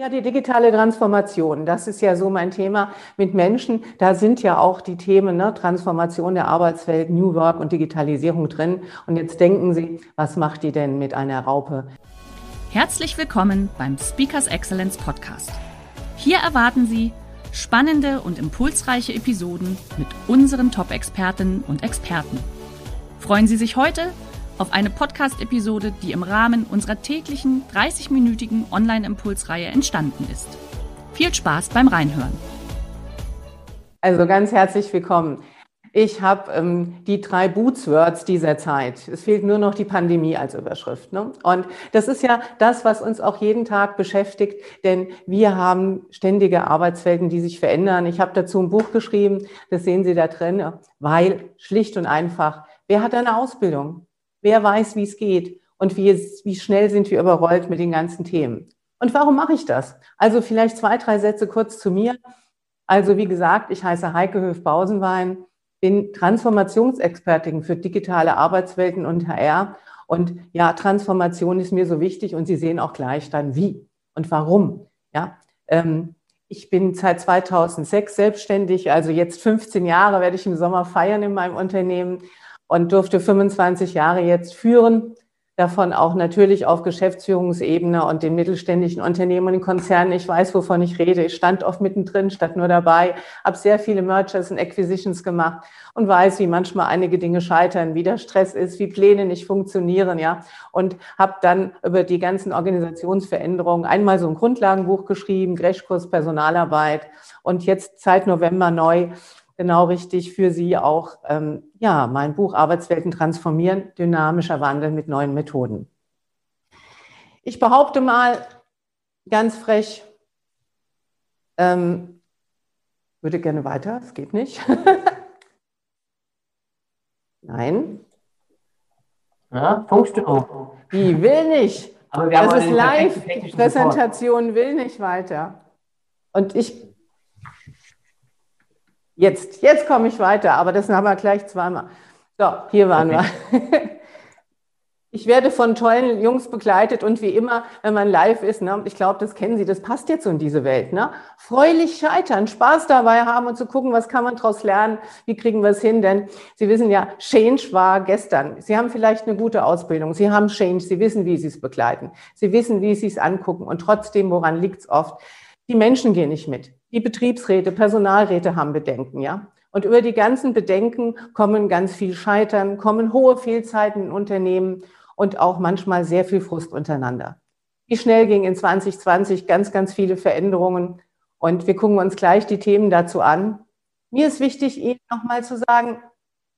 Ja, die digitale Transformation, das ist ja so mein Thema mit Menschen. Da sind ja auch die Themen ne, Transformation der Arbeitswelt, New Work und Digitalisierung drin. Und jetzt denken Sie, was macht die denn mit einer Raupe? Herzlich willkommen beim Speakers Excellence Podcast. Hier erwarten Sie spannende und impulsreiche Episoden mit unseren Top-Expertinnen und Experten. Freuen Sie sich heute auf eine Podcast-Episode, die im Rahmen unserer täglichen 30-minütigen Online-Impulsreihe entstanden ist. Viel Spaß beim Reinhören. Also ganz herzlich willkommen. Ich habe ähm, die drei Bootswords dieser Zeit. Es fehlt nur noch die Pandemie als Überschrift. Ne? Und das ist ja das, was uns auch jeden Tag beschäftigt, denn wir haben ständige Arbeitswelten, die sich verändern. Ich habe dazu ein Buch geschrieben, das sehen Sie da drin, weil schlicht und einfach, wer hat eine Ausbildung? Wer weiß, wie es geht und wie, es, wie schnell sind wir überrollt mit den ganzen Themen. Und warum mache ich das? Also vielleicht zwei, drei Sätze kurz zu mir. Also wie gesagt, ich heiße Heike Höf-Bausenwein, bin Transformationsexpertin für digitale Arbeitswelten und HR. Und ja, Transformation ist mir so wichtig und Sie sehen auch gleich dann wie und warum. Ja, ähm, ich bin seit 2006 selbstständig, also jetzt 15 Jahre werde ich im Sommer feiern in meinem Unternehmen und durfte 25 Jahre jetzt führen. Davon auch natürlich auf Geschäftsführungsebene und den mittelständischen Unternehmen und den Konzernen. Ich weiß, wovon ich rede. Ich stand oft mittendrin, statt nur dabei, habe sehr viele Mergers und Acquisitions gemacht und weiß, wie manchmal einige Dinge scheitern, wie der Stress ist, wie Pläne nicht funktionieren, ja. Und habe dann über die ganzen Organisationsveränderungen einmal so ein Grundlagenbuch geschrieben, Crashkurs Personalarbeit und jetzt seit November neu genau richtig für Sie auch ähm, ja, mein Buch Arbeitswelten transformieren, dynamischer Wandel mit neuen Methoden. Ich behaupte mal ganz frech, ähm, würde gerne weiter, es geht nicht. Nein. Ja, Funkstörung. Die will nicht. Das ist live. Die Präsentation will nicht weiter. Und ich Jetzt, jetzt komme ich weiter, aber das haben wir gleich zweimal. So, hier waren okay. wir. Ich werde von tollen Jungs begleitet und wie immer, wenn man live ist, ne, ich glaube, das kennen Sie, das passt jetzt so in diese Welt. Ne? Freulich scheitern, Spaß dabei haben und zu gucken, was kann man daraus lernen, wie kriegen wir es hin. Denn Sie wissen ja, Change war gestern. Sie haben vielleicht eine gute Ausbildung, Sie haben Change, Sie wissen, wie Sie es begleiten, Sie wissen, wie Sie es angucken und trotzdem, woran liegt es oft? Die Menschen gehen nicht mit. Die Betriebsräte, Personalräte haben Bedenken, ja. Und über die ganzen Bedenken kommen ganz viel Scheitern, kommen hohe Fehlzeiten in Unternehmen und auch manchmal sehr viel Frust untereinander. Wie schnell ging in 2020 ganz, ganz viele Veränderungen. Und wir gucken uns gleich die Themen dazu an. Mir ist wichtig, Ihnen nochmal zu sagen,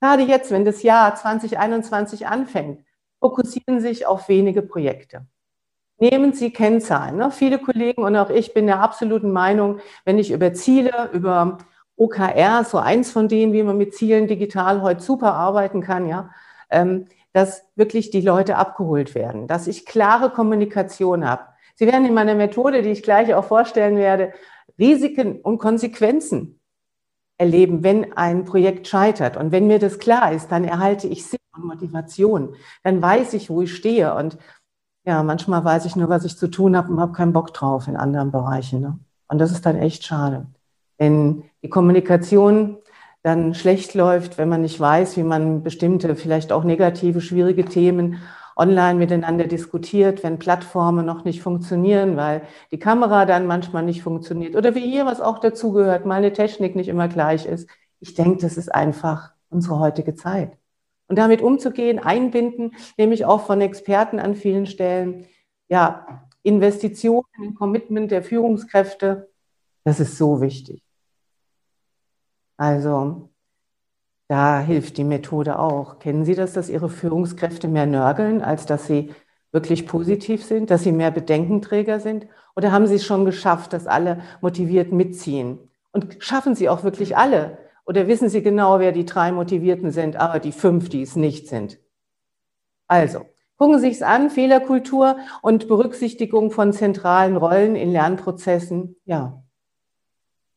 gerade jetzt, wenn das Jahr 2021 anfängt, fokussieren Sie sich auf wenige Projekte. Nehmen Sie Kennzahlen. Ne? Viele Kollegen und auch ich bin der absoluten Meinung, wenn ich über Ziele, über OKR, so eins von denen, wie man mit Zielen digital heute super arbeiten kann, ja, ähm, dass wirklich die Leute abgeholt werden, dass ich klare Kommunikation habe. Sie werden in meiner Methode, die ich gleich auch vorstellen werde, Risiken und Konsequenzen erleben, wenn ein Projekt scheitert. Und wenn mir das klar ist, dann erhalte ich Sinn und Motivation. Dann weiß ich, wo ich stehe. Und ja, manchmal weiß ich nur, was ich zu tun habe und habe keinen Bock drauf in anderen Bereichen. Ne? Und das ist dann echt schade. Wenn die Kommunikation dann schlecht läuft, wenn man nicht weiß, wie man bestimmte, vielleicht auch negative, schwierige Themen online miteinander diskutiert, wenn Plattformen noch nicht funktionieren, weil die Kamera dann manchmal nicht funktioniert oder wie hier, was auch dazugehört, meine Technik nicht immer gleich ist. Ich denke, das ist einfach unsere heutige Zeit und damit umzugehen, einbinden, nämlich auch von Experten an vielen Stellen. Ja, Investitionen, Commitment der Führungskräfte, das ist so wichtig. Also, da hilft die Methode auch. Kennen Sie das, dass Ihre Führungskräfte mehr nörgeln, als dass sie wirklich positiv sind, dass sie mehr Bedenkenträger sind? Oder haben sie es schon geschafft, dass alle motiviert mitziehen? Und schaffen sie auch wirklich alle? Oder wissen sie genau, wer die drei Motivierten sind, aber die fünf, die es nicht sind? Also, gucken Sie es an, Fehlerkultur und Berücksichtigung von zentralen Rollen in Lernprozessen. Ja,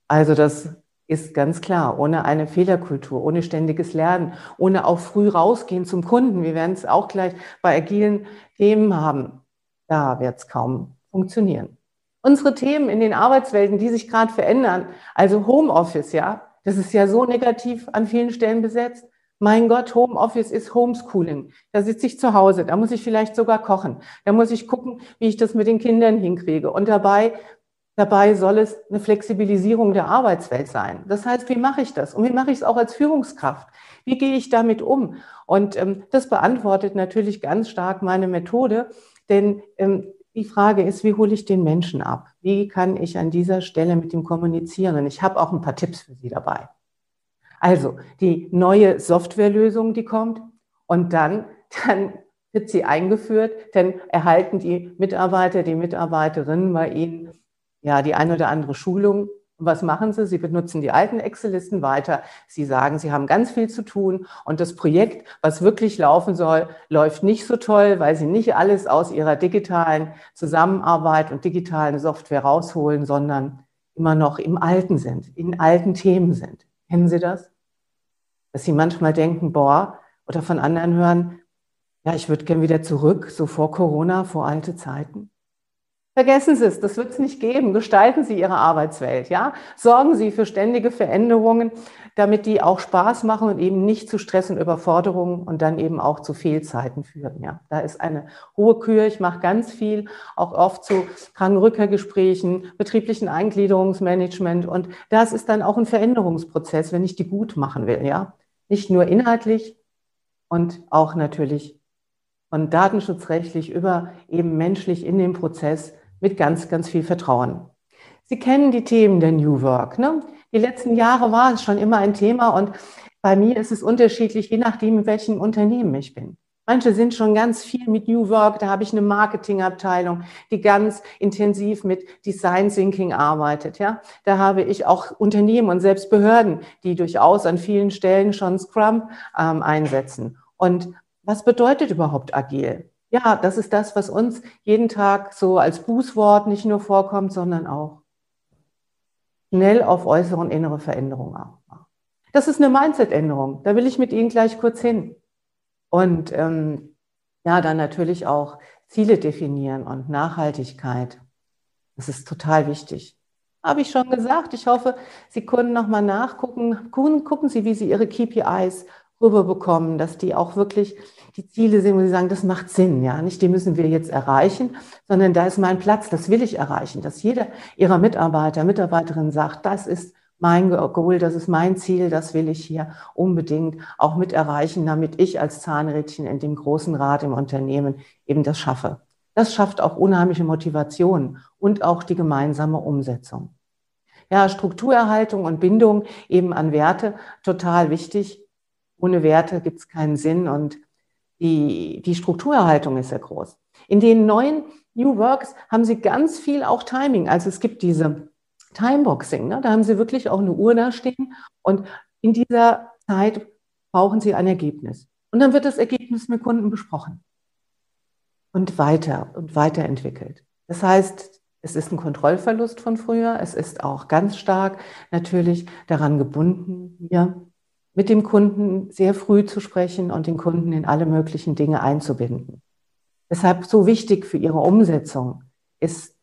also das ist ganz klar, ohne eine Fehlerkultur, ohne ständiges Lernen, ohne auch früh rausgehen zum Kunden. Wir werden es auch gleich bei agilen Themen haben. Da wird es kaum funktionieren. Unsere Themen in den Arbeitswelten, die sich gerade verändern, also Homeoffice, ja, das ist ja so negativ an vielen Stellen besetzt. Mein Gott, Homeoffice ist Homeschooling. Da sitze ich zu Hause, da muss ich vielleicht sogar kochen. Da muss ich gucken, wie ich das mit den Kindern hinkriege. Und dabei Dabei soll es eine Flexibilisierung der Arbeitswelt sein. Das heißt, wie mache ich das? Und wie mache ich es auch als Führungskraft? Wie gehe ich damit um? Und ähm, das beantwortet natürlich ganz stark meine Methode, denn ähm, die Frage ist, wie hole ich den Menschen ab? Wie kann ich an dieser Stelle mit ihm kommunizieren? Und ich habe auch ein paar Tipps für Sie dabei. Also die neue Softwarelösung, die kommt, und dann, dann wird sie eingeführt, dann erhalten die Mitarbeiter, die Mitarbeiterinnen bei Ihnen ja die eine oder andere Schulung. Was machen sie? Sie benutzen die alten Excel-Listen weiter. Sie sagen, sie haben ganz viel zu tun und das Projekt, was wirklich laufen soll, läuft nicht so toll, weil sie nicht alles aus ihrer digitalen Zusammenarbeit und digitalen Software rausholen, sondern immer noch im Alten sind, in alten Themen sind. Kennen Sie das? Dass Sie manchmal denken, boah, oder von anderen hören, ja, ich würde gern wieder zurück, so vor Corona, vor alte Zeiten. Vergessen Sie es, das wird es nicht geben. Gestalten Sie Ihre Arbeitswelt, ja? Sorgen Sie für ständige Veränderungen, damit die auch Spaß machen und eben nicht zu Stress und Überforderungen und dann eben auch zu Fehlzeiten führen, ja? Da ist eine hohe Kür. Ich mache ganz viel, auch oft zu Krankenrückkehrgesprächen, betrieblichen Eingliederungsmanagement und das ist dann auch ein Veränderungsprozess, wenn ich die gut machen will, ja? Nicht nur inhaltlich und auch natürlich von datenschutzrechtlich über eben menschlich in dem Prozess mit ganz, ganz viel Vertrauen. Sie kennen die Themen der New Work. Ne? Die letzten Jahre war es schon immer ein Thema und bei mir ist es unterschiedlich, je nachdem, in welchem Unternehmen ich bin. Manche sind schon ganz viel mit New Work. Da habe ich eine Marketingabteilung, die ganz intensiv mit Design Thinking arbeitet. Ja, da habe ich auch Unternehmen und selbst Behörden, die durchaus an vielen Stellen schon Scrum ähm, einsetzen. Und was bedeutet überhaupt agil? Ja, das ist das, was uns jeden Tag so als Bußwort nicht nur vorkommt, sondern auch schnell auf äußere und innere Veränderungen auch. Das ist eine Mindset-Änderung. Da will ich mit Ihnen gleich kurz hin. Und ähm, ja, dann natürlich auch Ziele definieren und Nachhaltigkeit. Das ist total wichtig. Habe ich schon gesagt. Ich hoffe, Sie können nochmal nachgucken. Gucken Sie, wie Sie Ihre KPIs rüberbekommen, dass die auch wirklich die Ziele sehen, wo sie sagen, das macht Sinn, ja, nicht die müssen wir jetzt erreichen, sondern da ist mein Platz, das will ich erreichen, dass jeder ihrer Mitarbeiter, Mitarbeiterin sagt, das ist mein Goal, das ist mein Ziel, das will ich hier unbedingt auch mit erreichen, damit ich als Zahnrädchen in dem großen Rat im Unternehmen eben das schaffe. Das schafft auch unheimliche Motivation und auch die gemeinsame Umsetzung. Ja, Strukturerhaltung und Bindung eben an Werte, total wichtig. Ohne Werte gibt es keinen Sinn und die, die Strukturerhaltung ist sehr groß. In den neuen New Works haben sie ganz viel auch Timing. Also es gibt diese Timeboxing, ne? da haben sie wirklich auch eine Uhr da stehen und in dieser Zeit brauchen sie ein Ergebnis. Und dann wird das Ergebnis mit Kunden besprochen und weiter und weiterentwickelt. Das heißt, es ist ein Kontrollverlust von früher. Es ist auch ganz stark natürlich daran gebunden, hier mit dem Kunden sehr früh zu sprechen und den Kunden in alle möglichen Dinge einzubinden. Deshalb so wichtig für Ihre Umsetzung ist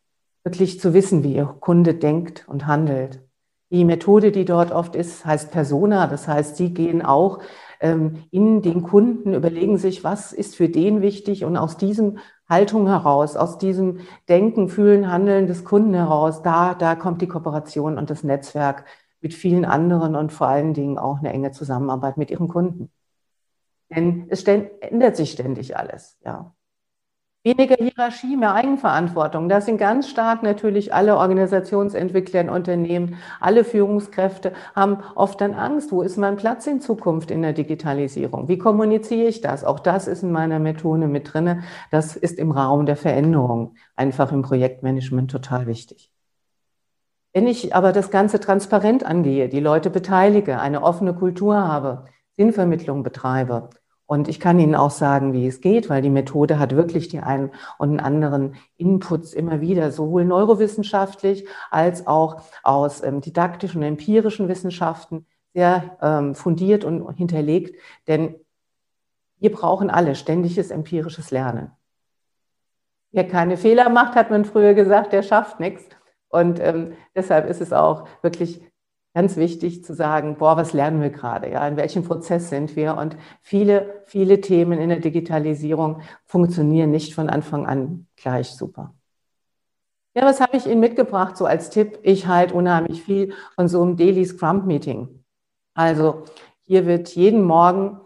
wirklich zu wissen, wie Ihr Kunde denkt und handelt. Die Methode, die dort oft ist, heißt Persona. Das heißt, Sie gehen auch ähm, in den Kunden, überlegen sich, was ist für den wichtig und aus diesem Haltung heraus, aus diesem Denken, Fühlen, Handeln des Kunden heraus, da, da kommt die Kooperation und das Netzwerk mit vielen anderen und vor allen Dingen auch eine enge Zusammenarbeit mit ihren Kunden. Denn es ändert sich ständig alles, ja. Weniger Hierarchie, mehr Eigenverantwortung. Das sind ganz stark natürlich alle Organisationsentwickler in Unternehmen, alle Führungskräfte haben oft dann Angst. Wo ist mein Platz in Zukunft in der Digitalisierung? Wie kommuniziere ich das? Auch das ist in meiner Methode mit drinne. Das ist im Raum der Veränderung einfach im Projektmanagement total wichtig. Wenn ich aber das Ganze transparent angehe, die Leute beteilige, eine offene Kultur habe, Sinnvermittlung betreibe, und ich kann Ihnen auch sagen, wie es geht, weil die Methode hat wirklich die einen und anderen Inputs immer wieder, sowohl neurowissenschaftlich als auch aus ähm, didaktischen und empirischen Wissenschaften sehr ähm, fundiert und hinterlegt. Denn wir brauchen alle ständiges empirisches Lernen. Wer keine Fehler macht, hat man früher gesagt, der schafft nichts. Und ähm, deshalb ist es auch wirklich ganz wichtig zu sagen, boah, was lernen wir gerade? Ja, in welchem Prozess sind wir? Und viele, viele Themen in der Digitalisierung funktionieren nicht von Anfang an gleich super. Ja, was habe ich Ihnen mitgebracht so als Tipp? Ich halte unheimlich viel von so einem Daily Scrum Meeting. Also hier wird jeden Morgen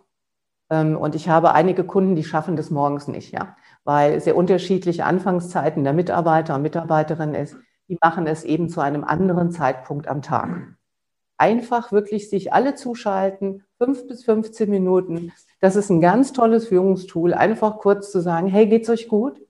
ähm, und ich habe einige Kunden, die schaffen das morgens nicht, ja, weil sehr unterschiedliche Anfangszeiten der Mitarbeiter und Mitarbeiterinnen ist. Die machen es eben zu einem anderen Zeitpunkt am Tag einfach wirklich sich alle zuschalten, fünf bis 15 Minuten. Das ist ein ganz tolles Führungstool, einfach kurz zu sagen, hey, geht's euch gut?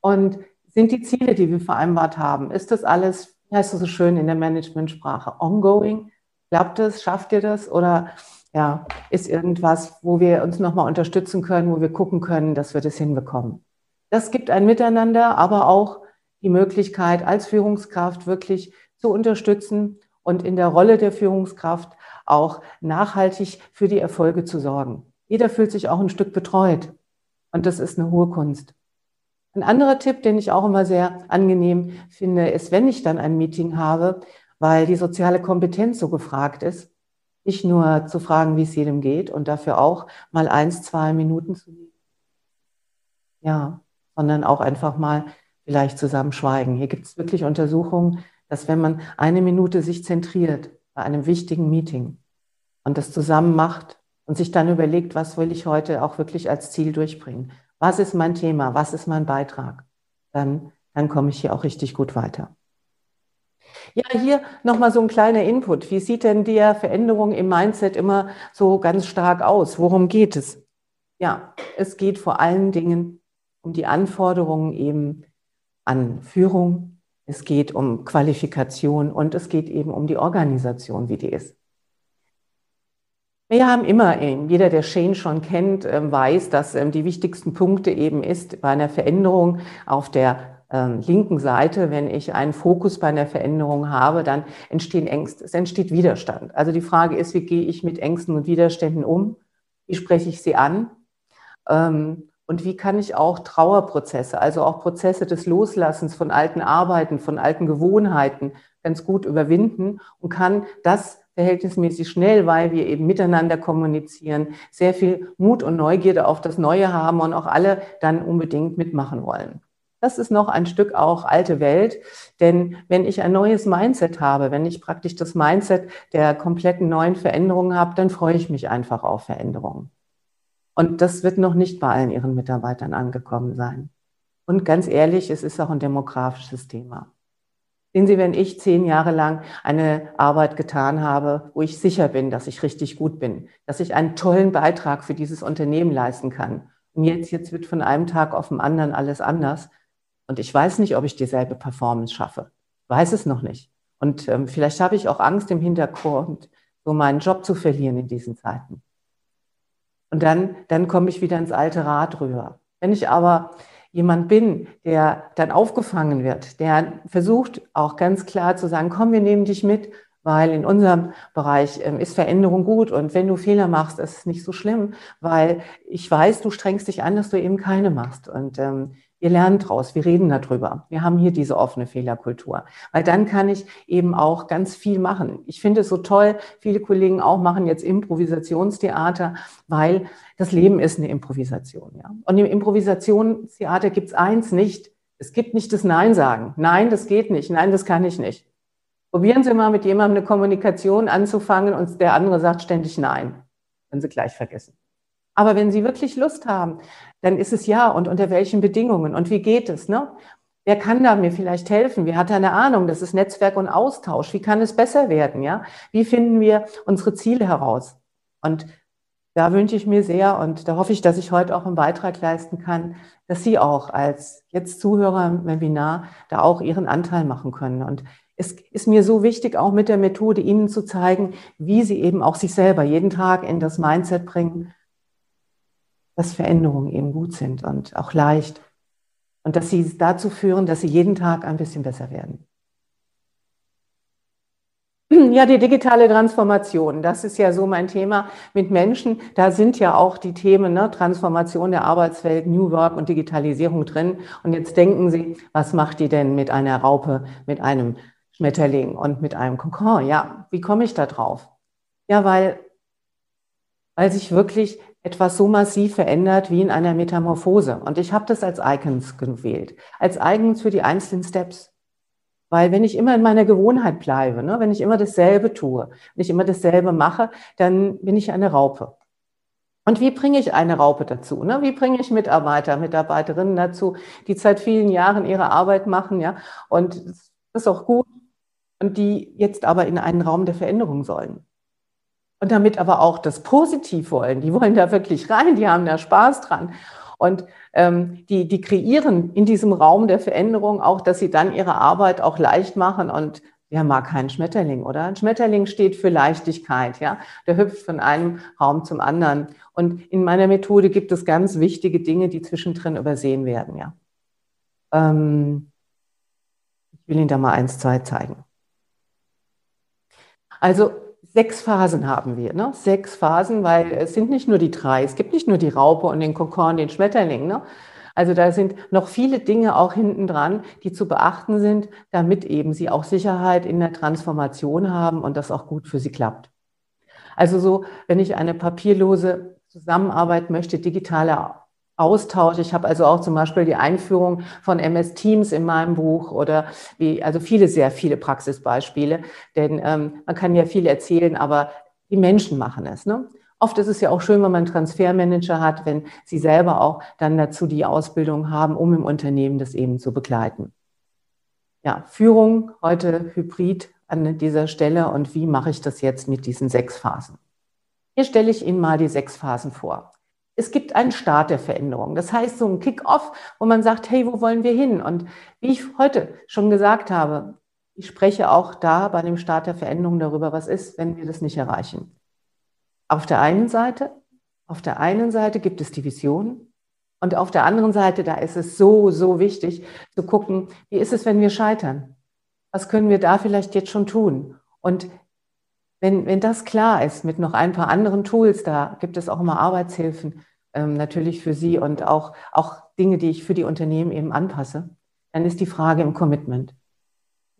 Und sind die Ziele, die wir vereinbart haben, ist das alles, wie heißt das so schön in der Managementsprache, ongoing? Klappt es? Schafft ihr das? Oder ja, ist irgendwas, wo wir uns nochmal unterstützen können, wo wir gucken können, dass wir das hinbekommen? Das gibt ein Miteinander, aber auch die Möglichkeit, als Führungskraft wirklich zu unterstützen und in der Rolle der Führungskraft auch nachhaltig für die Erfolge zu sorgen. Jeder fühlt sich auch ein Stück betreut und das ist eine hohe Kunst. Ein anderer Tipp, den ich auch immer sehr angenehm finde, ist, wenn ich dann ein Meeting habe, weil die soziale Kompetenz so gefragt ist, nicht nur zu fragen, wie es jedem geht und dafür auch mal eins, zwei Minuten zu nehmen. Ja, sondern auch einfach mal vielleicht zusammen schweigen. Hier gibt es wirklich Untersuchungen, dass wenn man eine Minute sich zentriert bei einem wichtigen Meeting und das zusammen macht und sich dann überlegt, was will ich heute auch wirklich als Ziel durchbringen? Was ist mein Thema? Was ist mein Beitrag? Dann, dann komme ich hier auch richtig gut weiter. Ja, hier nochmal so ein kleiner Input. Wie sieht denn die Veränderung im Mindset immer so ganz stark aus? Worum geht es? Ja, es geht vor allen Dingen um die Anforderungen eben an Führung, es geht um Qualifikation und es geht eben um die Organisation, wie die ist. Wir haben immer, ähm, jeder, der Shane schon kennt, ähm, weiß, dass ähm, die wichtigsten Punkte eben ist bei einer Veränderung auf der linken Seite, wenn ich einen Fokus bei einer Veränderung habe, dann entstehen Ängste, es entsteht Widerstand. Also die Frage ist, wie gehe ich mit Ängsten und Widerständen um? Wie spreche ich sie an? Und wie kann ich auch Trauerprozesse, also auch Prozesse des Loslassens von alten Arbeiten, von alten Gewohnheiten ganz gut überwinden und kann das verhältnismäßig schnell, weil wir eben miteinander kommunizieren, sehr viel Mut und Neugierde auf das Neue haben und auch alle dann unbedingt mitmachen wollen. Das ist noch ein Stück auch alte Welt, denn wenn ich ein neues Mindset habe, wenn ich praktisch das Mindset der kompletten neuen Veränderungen habe, dann freue ich mich einfach auf Veränderungen. Und das wird noch nicht bei allen Ihren Mitarbeitern angekommen sein. Und ganz ehrlich, es ist auch ein demografisches Thema. Sehen Sie, wenn ich zehn Jahre lang eine Arbeit getan habe, wo ich sicher bin, dass ich richtig gut bin, dass ich einen tollen Beitrag für dieses Unternehmen leisten kann. Und jetzt, jetzt wird von einem Tag auf den anderen alles anders. Und ich weiß nicht, ob ich dieselbe Performance schaffe. weiß es noch nicht. Und ähm, vielleicht habe ich auch Angst im Hintergrund, so meinen Job zu verlieren in diesen Zeiten. Und dann, dann komme ich wieder ins alte Rad rüber. Wenn ich aber jemand bin, der dann aufgefangen wird, der versucht auch ganz klar zu sagen, komm, wir nehmen dich mit, weil in unserem Bereich ähm, ist Veränderung gut und wenn du Fehler machst, ist es nicht so schlimm, weil ich weiß, du strengst dich an, dass du eben keine machst. Und ähm, wir lernen draus, wir reden darüber. Wir haben hier diese offene Fehlerkultur. Weil dann kann ich eben auch ganz viel machen. Ich finde es so toll, viele Kollegen auch machen jetzt Improvisationstheater, weil das Leben ist eine Improvisation. Ja? Und im Improvisationstheater gibt es eins nicht. Es gibt nicht das Nein sagen. Nein, das geht nicht. Nein, das kann ich nicht. Probieren Sie mal mit jemandem eine Kommunikation anzufangen und der andere sagt ständig Nein. Können Sie gleich vergessen. Aber wenn Sie wirklich Lust haben, dann ist es ja und unter welchen Bedingungen und wie geht es, ne? Wer kann da mir vielleicht helfen? Wer hat eine Ahnung? Das ist Netzwerk und Austausch. Wie kann es besser werden? Ja? Wie finden wir unsere Ziele heraus? Und da wünsche ich mir sehr und da hoffe ich, dass ich heute auch einen Beitrag leisten kann, dass Sie auch als jetzt Zuhörer im Webinar da auch Ihren Anteil machen können. Und es ist mir so wichtig, auch mit der Methode Ihnen zu zeigen, wie Sie eben auch sich selber jeden Tag in das Mindset bringen, dass Veränderungen eben gut sind und auch leicht. Und dass sie dazu führen, dass sie jeden Tag ein bisschen besser werden. Ja, die digitale Transformation, das ist ja so mein Thema mit Menschen. Da sind ja auch die Themen ne, Transformation der Arbeitswelt, New Work und Digitalisierung drin. Und jetzt denken Sie, was macht die denn mit einer Raupe, mit einem Schmetterling und mit einem Kokon? Ja, wie komme ich da drauf? Ja, weil, weil sich wirklich etwas so massiv verändert wie in einer Metamorphose. Und ich habe das als Icons gewählt, als Icons für die einzelnen Steps. Weil wenn ich immer in meiner Gewohnheit bleibe, ne, wenn ich immer dasselbe tue, wenn ich immer dasselbe mache, dann bin ich eine Raupe. Und wie bringe ich eine Raupe dazu? Ne? Wie bringe ich Mitarbeiter, Mitarbeiterinnen dazu, die seit vielen Jahren ihre Arbeit machen, ja? Und das ist auch gut. Und die jetzt aber in einen Raum der Veränderung sollen und damit aber auch das positiv wollen. Die wollen da wirklich rein, die haben da Spaß dran. Und ähm, die, die kreieren in diesem Raum der Veränderung auch, dass sie dann ihre Arbeit auch leicht machen. Und wer mag keinen Schmetterling, oder? Ein Schmetterling steht für Leichtigkeit, ja. Der hüpft von einem Raum zum anderen. Und in meiner Methode gibt es ganz wichtige Dinge, die zwischendrin übersehen werden, ja. Ähm, ich will Ihnen da mal eins, zwei zeigen. Also sechs Phasen haben wir, ne? Sechs Phasen, weil es sind nicht nur die drei. Es gibt nicht nur die Raupe und den Kokon, den Schmetterling, ne? Also da sind noch viele Dinge auch hinten dran, die zu beachten sind, damit eben sie auch Sicherheit in der Transformation haben und das auch gut für sie klappt. Also so, wenn ich eine papierlose Zusammenarbeit möchte, digitale Austausch. Ich habe also auch zum Beispiel die Einführung von MS Teams in meinem Buch oder wie, also viele, sehr viele Praxisbeispiele. Denn ähm, man kann ja viel erzählen, aber die Menschen machen es. Ne? Oft ist es ja auch schön, wenn man einen Transfermanager hat, wenn sie selber auch dann dazu die Ausbildung haben, um im Unternehmen das eben zu begleiten. Ja, Führung heute hybrid an dieser Stelle und wie mache ich das jetzt mit diesen sechs Phasen? Hier stelle ich Ihnen mal die sechs Phasen vor es gibt einen Start der Veränderung. Das heißt, so ein Kick-off, wo man sagt, hey, wo wollen wir hin? Und wie ich heute schon gesagt habe, ich spreche auch da bei dem Start der Veränderung darüber, was ist, wenn wir das nicht erreichen. Auf der einen Seite, auf der einen Seite gibt es die Vision und auf der anderen Seite, da ist es so, so wichtig zu gucken, wie ist es, wenn wir scheitern? Was können wir da vielleicht jetzt schon tun? Und wenn, wenn das klar ist mit noch ein paar anderen Tools, da gibt es auch immer Arbeitshilfen ähm, natürlich für Sie und auch, auch Dinge, die ich für die Unternehmen eben anpasse, dann ist die Frage im Commitment.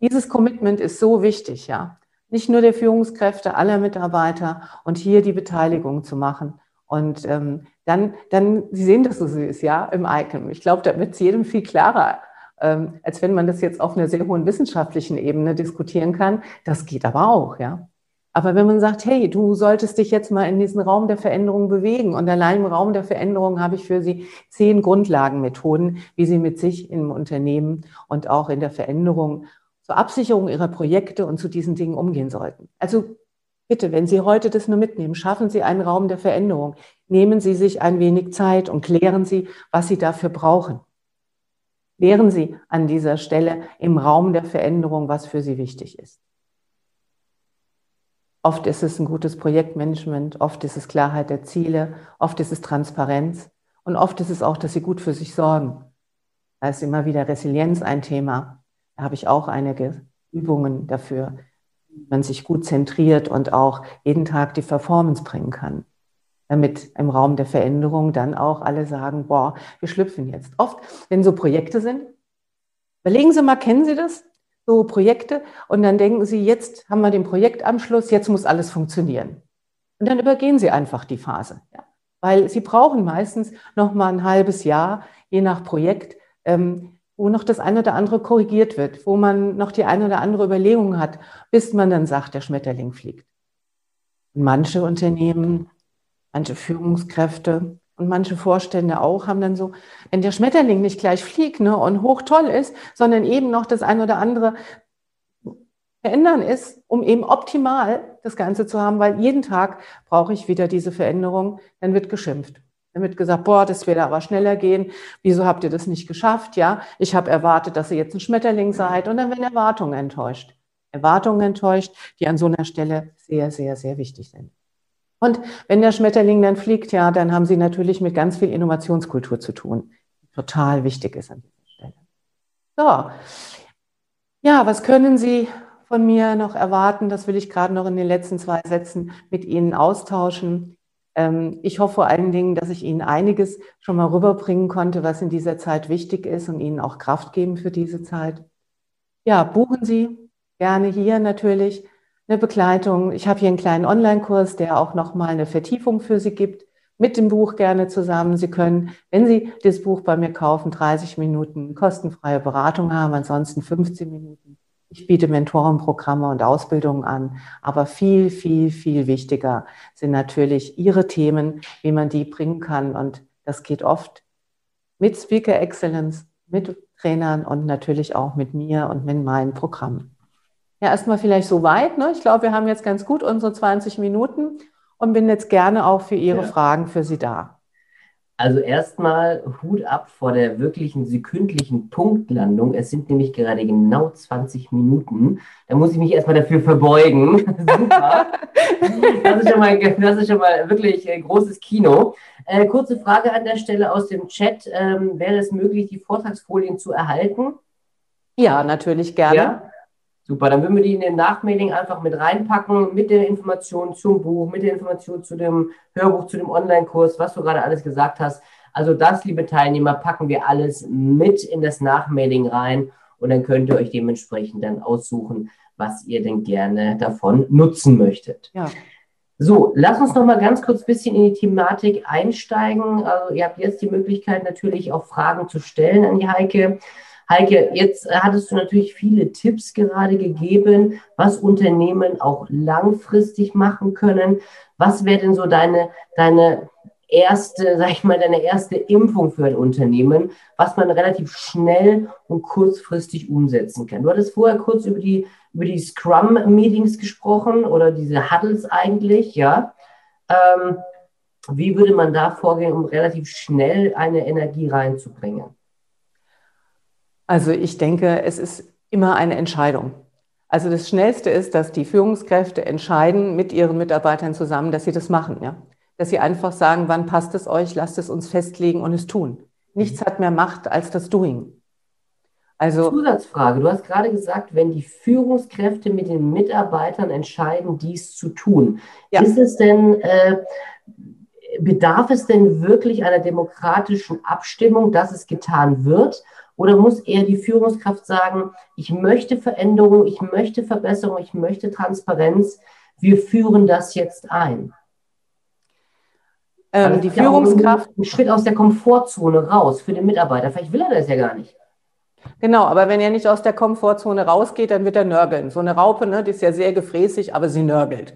Dieses Commitment ist so wichtig, ja. Nicht nur der Führungskräfte, aller Mitarbeiter und hier die Beteiligung zu machen. Und ähm, dann, dann, Sie sehen das so süß, ja, im Icon. Ich glaube, da wird es jedem viel klarer, ähm, als wenn man das jetzt auf einer sehr hohen wissenschaftlichen Ebene diskutieren kann. Das geht aber auch, ja. Aber wenn man sagt, hey, du solltest dich jetzt mal in diesen Raum der Veränderung bewegen und allein im Raum der Veränderung habe ich für Sie zehn Grundlagenmethoden, wie Sie mit sich im Unternehmen und auch in der Veränderung zur Absicherung Ihrer Projekte und zu diesen Dingen umgehen sollten. Also bitte, wenn Sie heute das nur mitnehmen, schaffen Sie einen Raum der Veränderung. Nehmen Sie sich ein wenig Zeit und klären Sie, was Sie dafür brauchen. Klären Sie an dieser Stelle im Raum der Veränderung, was für Sie wichtig ist. Oft ist es ein gutes Projektmanagement, oft ist es Klarheit der Ziele, oft ist es Transparenz und oft ist es auch, dass sie gut für sich sorgen. Da ist immer wieder Resilienz ein Thema. Da habe ich auch einige Übungen dafür, wie man sich gut zentriert und auch jeden Tag die Performance bringen kann. Damit im Raum der Veränderung dann auch alle sagen, boah, wir schlüpfen jetzt. Oft, wenn so Projekte sind, überlegen Sie mal, kennen Sie das? So Projekte und dann denken Sie, jetzt haben wir den Projektanschluss, jetzt muss alles funktionieren. Und dann übergehen Sie einfach die Phase. Ja. Weil Sie brauchen meistens noch mal ein halbes Jahr, je nach Projekt, ähm, wo noch das eine oder andere korrigiert wird, wo man noch die eine oder andere Überlegung hat, bis man dann sagt, der Schmetterling fliegt. Und manche Unternehmen manche Führungskräfte und manche Vorstände auch haben dann so, wenn der Schmetterling nicht gleich fliegt ne, und hoch toll ist, sondern eben noch das ein oder andere verändern ist, um eben optimal das Ganze zu haben, weil jeden Tag brauche ich wieder diese Veränderung, dann wird geschimpft. Dann wird gesagt, boah, das wird aber schneller gehen. Wieso habt ihr das nicht geschafft? Ja, ich habe erwartet, dass ihr jetzt ein Schmetterling seid und dann werden Erwartungen enttäuscht. Erwartungen enttäuscht, die an so einer Stelle sehr, sehr, sehr wichtig sind. Und wenn der Schmetterling dann fliegt, ja, dann haben Sie natürlich mit ganz viel Innovationskultur zu tun. Total wichtig ist an dieser Stelle. So. Ja, was können Sie von mir noch erwarten? Das will ich gerade noch in den letzten zwei Sätzen mit Ihnen austauschen. Ähm, ich hoffe vor allen Dingen, dass ich Ihnen einiges schon mal rüberbringen konnte, was in dieser Zeit wichtig ist und Ihnen auch Kraft geben für diese Zeit. Ja, buchen Sie gerne hier natürlich eine Begleitung. Ich habe hier einen kleinen Online-Kurs, der auch nochmal eine Vertiefung für Sie gibt, mit dem Buch gerne zusammen. Sie können, wenn Sie das Buch bei mir kaufen, 30 Minuten kostenfreie Beratung haben, ansonsten 15 Minuten. Ich biete Mentorenprogramme und Ausbildungen an, aber viel, viel, viel wichtiger sind natürlich Ihre Themen, wie man die bringen kann. Und das geht oft mit Speaker Excellence, mit Trainern und natürlich auch mit mir und mit meinen Programmen. Ja, erstmal vielleicht so weit. Ne? Ich glaube, wir haben jetzt ganz gut unsere 20 Minuten und bin jetzt gerne auch für Ihre ja. Fragen für Sie da. Also erstmal Hut ab vor der wirklichen sekündlichen Punktlandung. Es sind nämlich gerade genau 20 Minuten. Da muss ich mich erstmal dafür verbeugen. Super. Das ist, schon mal, das ist schon mal wirklich äh, großes Kino. Äh, kurze Frage an der Stelle aus dem Chat. Ähm, wäre es möglich, die Vortragsfolien zu erhalten? Ja, natürlich gerne. Ja? Super, dann würden wir die in den Nachmailing einfach mit reinpacken, mit der Information zum Buch, mit der Information zu dem Hörbuch, zu dem Online-Kurs, was du gerade alles gesagt hast. Also das, liebe Teilnehmer, packen wir alles mit in das Nachmailing rein und dann könnt ihr euch dementsprechend dann aussuchen, was ihr denn gerne davon nutzen möchtet. Ja. So, lass uns noch mal ganz kurz ein bisschen in die Thematik einsteigen. Also ihr habt jetzt die Möglichkeit natürlich auch Fragen zu stellen an die Heike. Heike, jetzt hattest du natürlich viele Tipps gerade gegeben, was Unternehmen auch langfristig machen können. Was wäre denn so deine, deine erste, sag ich mal, deine erste Impfung für ein Unternehmen, was man relativ schnell und kurzfristig umsetzen kann? Du hattest vorher kurz über die, über die Scrum-Meetings gesprochen oder diese Huddles eigentlich, ja. Ähm, wie würde man da vorgehen, um relativ schnell eine Energie reinzubringen? Also ich denke, es ist immer eine Entscheidung. Also das Schnellste ist, dass die Führungskräfte entscheiden mit ihren Mitarbeitern zusammen, dass sie das machen, ja. Dass sie einfach sagen, wann passt es euch, lasst es uns festlegen und es tun. Nichts hat mehr Macht als das Doing. Also, Zusatzfrage. Du hast gerade gesagt, wenn die Führungskräfte mit den Mitarbeitern entscheiden, dies zu tun. Ja. Ist es denn, äh, bedarf es denn wirklich einer demokratischen Abstimmung, dass es getan wird? Oder muss eher die Führungskraft sagen, ich möchte Veränderung, ich möchte Verbesserung, ich möchte Transparenz, wir führen das jetzt ein? Ähm, die Führungskraft. Ein Schritt aus der Komfortzone raus für den Mitarbeiter. Vielleicht will er das ja gar nicht. Genau, aber wenn er nicht aus der Komfortzone rausgeht, dann wird er nörgeln. So eine Raupe, ne, die ist ja sehr gefräßig, aber sie nörgelt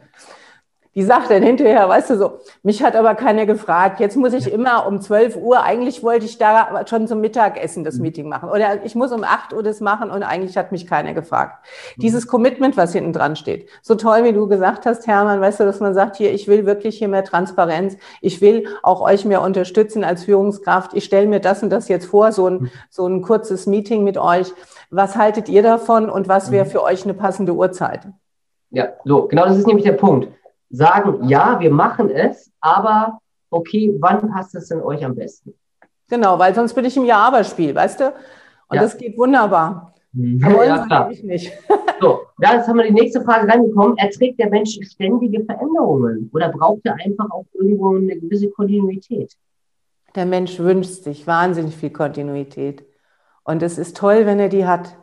die sagt dann hinterher, weißt du so, mich hat aber keiner gefragt. Jetzt muss ich immer um 12 Uhr, eigentlich wollte ich da schon zum Mittagessen das mhm. Meeting machen. Oder ich muss um 8 Uhr das machen und eigentlich hat mich keiner gefragt. Mhm. Dieses Commitment, was hinten dran steht. So toll, wie du gesagt hast, Hermann, weißt du, dass man sagt, hier, ich will wirklich hier mehr Transparenz. Ich will auch euch mehr unterstützen als Führungskraft. Ich stelle mir das und das jetzt vor, so ein, mhm. so ein kurzes Meeting mit euch. Was haltet ihr davon und was wäre für euch eine passende Uhrzeit? Ja, so, genau das ist nämlich der Punkt sagen, ja, wir machen es, aber okay, wann passt es denn euch am besten? Genau, weil sonst bin ich im Ja-Aber-Spiel, weißt du? Und ja. das geht wunderbar. Mhm. Aber ja, klar. Ich nicht. so, jetzt haben wir die nächste Frage reingekommen. Erträgt der Mensch ständige Veränderungen oder braucht er einfach auch irgendwo eine gewisse Kontinuität? Der Mensch wünscht sich wahnsinnig viel Kontinuität. Und es ist toll, wenn er die hat.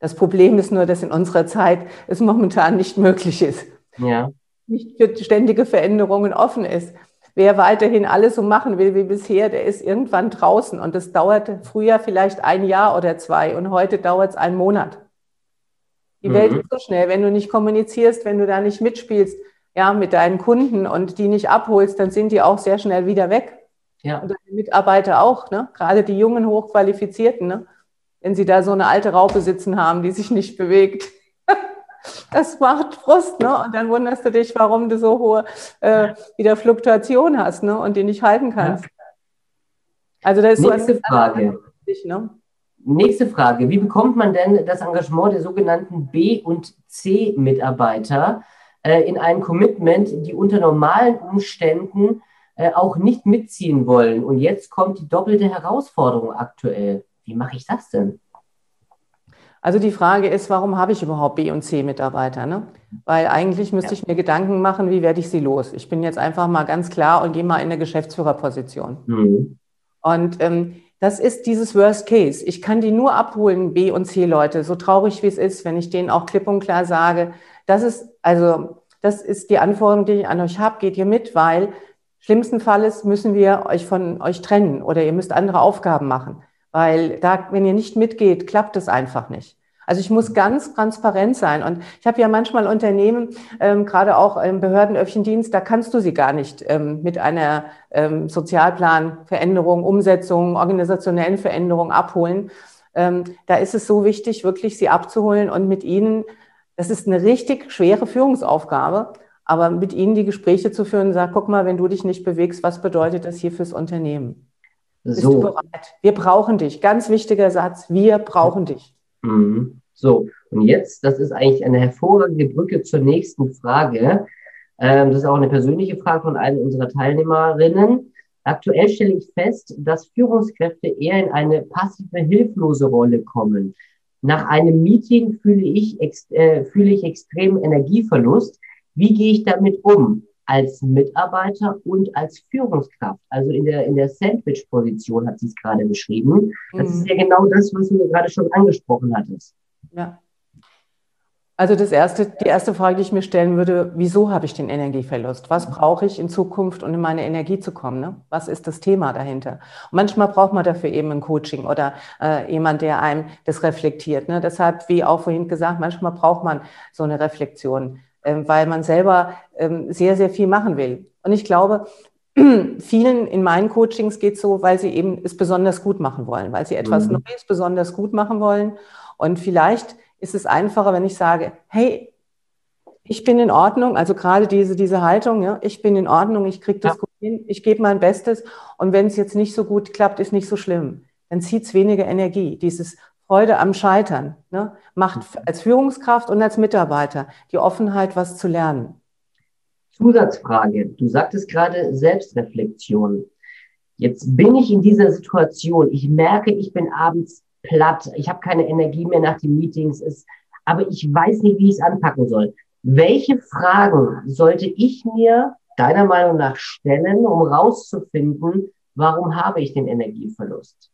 Das Problem ist nur, dass in unserer Zeit es momentan nicht möglich ist. Ja nicht für ständige Veränderungen offen ist. Wer weiterhin alles so machen will wie bisher, der ist irgendwann draußen. Und das dauert früher vielleicht ein Jahr oder zwei und heute dauert es einen Monat. Die mhm. Welt ist so schnell. Wenn du nicht kommunizierst, wenn du da nicht mitspielst, ja, mit deinen Kunden und die nicht abholst, dann sind die auch sehr schnell wieder weg. Ja. Und deine Mitarbeiter auch, ne? gerade die jungen, hochqualifizierten, ne? wenn sie da so eine alte Raupe sitzen haben, die sich nicht bewegt. Das macht Frust, ne? Und dann wunderst du dich, warum du so hohe äh, wieder Fluktuation hast, ne? Und die nicht halten kannst. Ja. Also das ist Nächste so Frage. Dich, ne? Nächste Frage. Wie bekommt man denn das Engagement der sogenannten B- und C-Mitarbeiter äh, in ein Commitment, die unter normalen Umständen äh, auch nicht mitziehen wollen? Und jetzt kommt die doppelte Herausforderung aktuell. Wie mache ich das denn? Also die Frage ist, warum habe ich überhaupt B- und C-Mitarbeiter? Ne? Weil eigentlich müsste ja. ich mir Gedanken machen, wie werde ich sie los? Ich bin jetzt einfach mal ganz klar und gehe mal in eine Geschäftsführerposition. Mhm. Und ähm, das ist dieses Worst Case. Ich kann die nur abholen, B- und C-Leute, so traurig wie es ist, wenn ich denen auch klipp und klar sage, das ist, also, das ist die Anforderung, die ich an euch habe, geht ihr mit, weil schlimmsten Falles müssen wir euch von euch trennen oder ihr müsst andere Aufgaben machen. Weil da, wenn ihr nicht mitgeht, klappt es einfach nicht. Also ich muss ganz transparent sein. Und ich habe ja manchmal Unternehmen, ähm, gerade auch im Behördenöffentlichdienst, da kannst du sie gar nicht ähm, mit einer ähm, Sozialplanveränderung, Umsetzung, organisationellen Veränderung abholen. Ähm, da ist es so wichtig, wirklich sie abzuholen und mit ihnen, das ist eine richtig schwere Führungsaufgabe, aber mit ihnen die Gespräche zu führen und sagen, guck mal, wenn du dich nicht bewegst, was bedeutet das hier fürs Unternehmen? Bist so. du bereit? Wir brauchen dich. Ganz wichtiger Satz, wir brauchen dich. Mhm. So, und jetzt, das ist eigentlich eine hervorragende Brücke zur nächsten Frage. Ähm, das ist auch eine persönliche Frage von einer unserer Teilnehmerinnen. Aktuell stelle ich fest, dass Führungskräfte eher in eine passive, hilflose Rolle kommen. Nach einem Meeting fühle ich, äh, fühle ich extremen Energieverlust. Wie gehe ich damit um? Als Mitarbeiter und als Führungskraft. Also in der, in der Sandwich-Position hat sie es gerade beschrieben. Das mhm. ist ja genau das, was du mir gerade schon angesprochen hattest. Ja. Also das erste, die erste Frage, die ich mir stellen würde, wieso habe ich den Energieverlust? Was brauche ich in Zukunft, um in meine Energie zu kommen? Ne? Was ist das Thema dahinter? Und manchmal braucht man dafür eben ein Coaching oder äh, jemand, der einem das reflektiert. Ne? Deshalb, wie auch vorhin gesagt, manchmal braucht man so eine Reflexion, weil man selber äh, sehr, sehr viel machen will. Und ich glaube, vielen in meinen Coachings geht es so, weil sie eben es besonders gut machen wollen, weil sie etwas mhm. Neues besonders gut machen wollen und vielleicht ist es einfacher, wenn ich sage, hey, ich bin in Ordnung, also gerade diese, diese Haltung, ja, ich bin in Ordnung, ich kriege das ja. gut hin, ich gebe mein Bestes und wenn es jetzt nicht so gut klappt, ist nicht so schlimm. Dann zieht es weniger Energie. Dieses Freude am Scheitern ne, macht als Führungskraft und als Mitarbeiter die Offenheit, was zu lernen. Zusatzfrage. Du sagtest gerade Selbstreflexion. Jetzt bin ich in dieser Situation. Ich merke, ich bin abends platt, ich habe keine Energie mehr nach den Meetings, ist, aber ich weiß nicht, wie ich es anpacken soll. Welche Fragen sollte ich mir deiner Meinung nach stellen, um rauszufinden, warum habe ich den Energieverlust?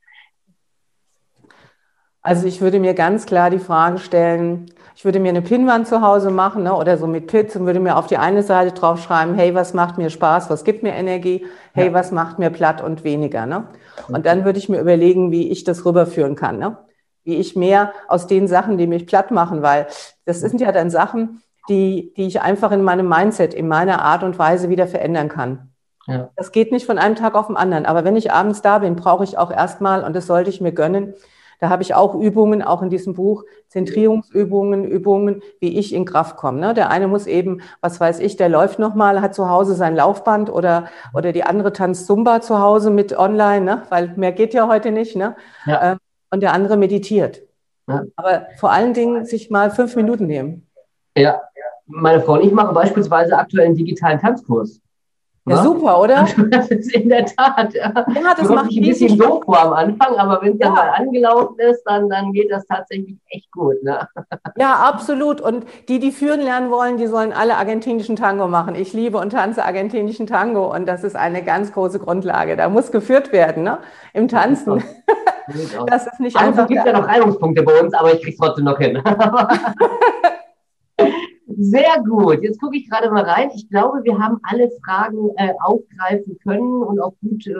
Also ich würde mir ganz klar die Frage stellen, ich würde mir eine Pinnwand zu Hause machen ne, oder so mit Pits und würde mir auf die eine Seite draufschreiben, hey, was macht mir Spaß, was gibt mir Energie, hey, ja. was macht mir platt und weniger. Ne? Und dann würde ich mir überlegen, wie ich das rüberführen kann. Ne? Wie ich mehr aus den Sachen, die mich platt machen, weil das sind ja dann Sachen, die, die ich einfach in meinem Mindset, in meiner Art und Weise wieder verändern kann. Ja. Das geht nicht von einem Tag auf den anderen. Aber wenn ich abends da bin, brauche ich auch erstmal, und das sollte ich mir gönnen, da habe ich auch Übungen, auch in diesem Buch, Zentrierungsübungen, Übungen, wie ich in Kraft komme. Ne? Der eine muss eben, was weiß ich, der läuft nochmal, hat zu Hause sein Laufband oder, oder die andere tanzt Zumba zu Hause mit online, ne? weil mehr geht ja heute nicht. Ne? Ja. Ähm, und der andere meditiert. Ja. Aber vor allen Dingen sich mal fünf Minuten nehmen. Ja, meine Frau und ich machen beispielsweise aktuell einen digitalen Tanzkurs. Ja, ja, super, oder? Das ist in der Tat. Ja, ja das macht ein bisschen doof am Anfang, aber wenn es ja. dann mal angelaufen ist, dann, dann geht das tatsächlich echt gut. Ne? Ja, absolut. Und die, die führen lernen wollen, die sollen alle argentinischen Tango machen. Ich liebe und tanze argentinischen Tango und das ist eine ganz große Grundlage. Da muss geführt werden, ne? Im Tanzen. Das ist nicht also, einfach. Es gibt ja noch Reibungspunkte bei uns, aber ich kriege es trotzdem noch hin. Sehr gut. Jetzt gucke ich gerade mal rein. Ich glaube, wir haben alle Fragen äh, aufgreifen können und auch gut äh,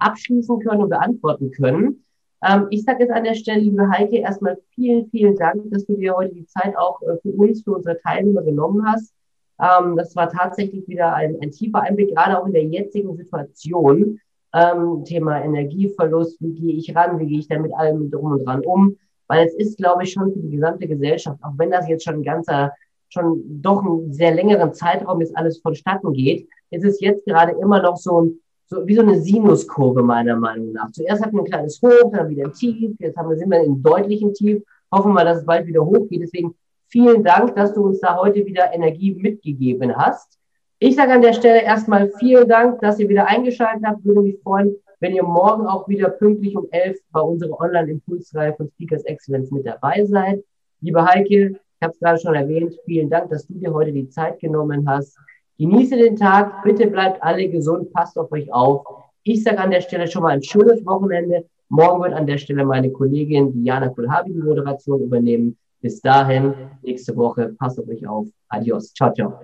abschließen können und beantworten können. Ähm, ich sage jetzt an der Stelle, liebe Heike, erstmal vielen, vielen Dank, dass du dir heute die Zeit auch äh, für uns, für unsere Teilnehmer genommen hast. Ähm, das war tatsächlich wieder ein, ein tiefer Einblick, gerade auch in der jetzigen Situation. Ähm, Thema Energieverlust, wie gehe ich ran, wie gehe ich da mit allem drum und dran um? Weil es ist, glaube ich, schon für die gesamte Gesellschaft, auch wenn das jetzt schon ein ganzer, schon doch einen sehr längeren Zeitraum ist, alles vonstatten geht, ist es jetzt gerade immer noch so ein so wie so eine Sinuskurve meiner Meinung nach. Zuerst hatten wir ein kleines Hoch, dann wieder ein Tief, jetzt haben wir, sind wir in einem deutlichen Tief. Hoffen wir, dass es bald wieder hochgeht. Deswegen vielen Dank, dass du uns da heute wieder Energie mitgegeben hast. Ich sage an der Stelle erstmal vielen Dank, dass ihr wieder eingeschaltet habt. Würde mich freuen, wenn ihr morgen auch wieder pünktlich um elf bei unserer Online-Impulsreihe von Speakers Excellence mit dabei seid. Liebe Heike, ich habe es gerade schon erwähnt, vielen Dank, dass du dir heute die Zeit genommen hast. Genieße den Tag, bitte bleibt alle gesund, passt auf euch auf. Ich sage an der Stelle schon mal ein schönes Wochenende. Morgen wird an der Stelle meine Kollegin Diana Kulhabi die Moderation übernehmen. Bis dahin, nächste Woche, passt auf euch auf. Adios. Ciao, ciao.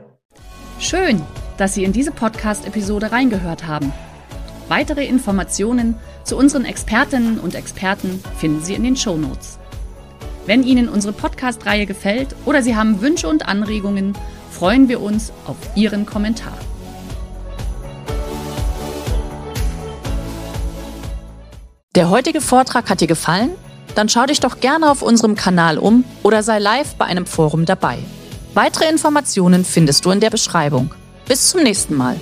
Schön, dass Sie in diese Podcast-Episode reingehört haben. Weitere Informationen zu unseren Expertinnen und Experten finden Sie in den Show Notes. Wenn Ihnen unsere Podcast-Reihe gefällt oder Sie haben Wünsche und Anregungen, freuen wir uns auf Ihren Kommentar. Der heutige Vortrag hat dir gefallen? Dann schau dich doch gerne auf unserem Kanal um oder sei live bei einem Forum dabei. Weitere Informationen findest du in der Beschreibung. Bis zum nächsten Mal.